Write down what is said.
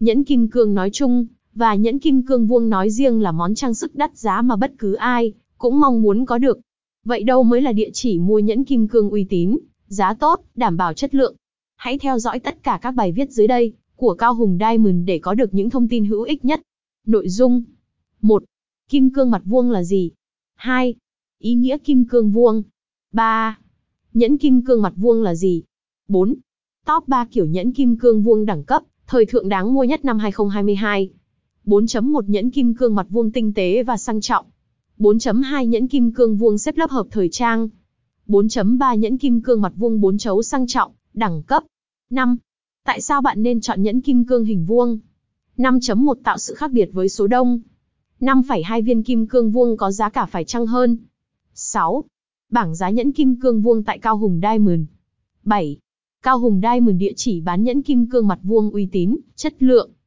Nhẫn kim cương nói chung, và nhẫn kim cương vuông nói riêng là món trang sức đắt giá mà bất cứ ai cũng mong muốn có được. Vậy đâu mới là địa chỉ mua nhẫn kim cương uy tín, giá tốt, đảm bảo chất lượng? Hãy theo dõi tất cả các bài viết dưới đây của Cao Hùng Diamond để có được những thông tin hữu ích nhất. Nội dung 1. Kim cương mặt vuông là gì? 2. Ý nghĩa kim cương vuông 3. Nhẫn kim cương mặt vuông là gì? 4. Top 3 kiểu nhẫn kim cương vuông đẳng cấp, thời thượng đáng mua nhất năm 2022. 4.1 Nhẫn kim cương mặt vuông tinh tế và sang trọng. 4.2 Nhẫn kim cương vuông xếp lớp hợp thời trang. 4.3 Nhẫn kim cương mặt vuông 4 chấu sang trọng, đẳng cấp. 5. Tại sao bạn nên chọn nhẫn kim cương hình vuông? 5.1 Tạo sự khác biệt với số đông. 5,2 viên kim cương vuông có giá cả phải chăng hơn? 6. Bảng giá nhẫn kim cương vuông tại Cao Hùng Diamond. 7. Cao Hùng Diamond địa chỉ bán nhẫn kim cương mặt vuông uy tín, chất lượng,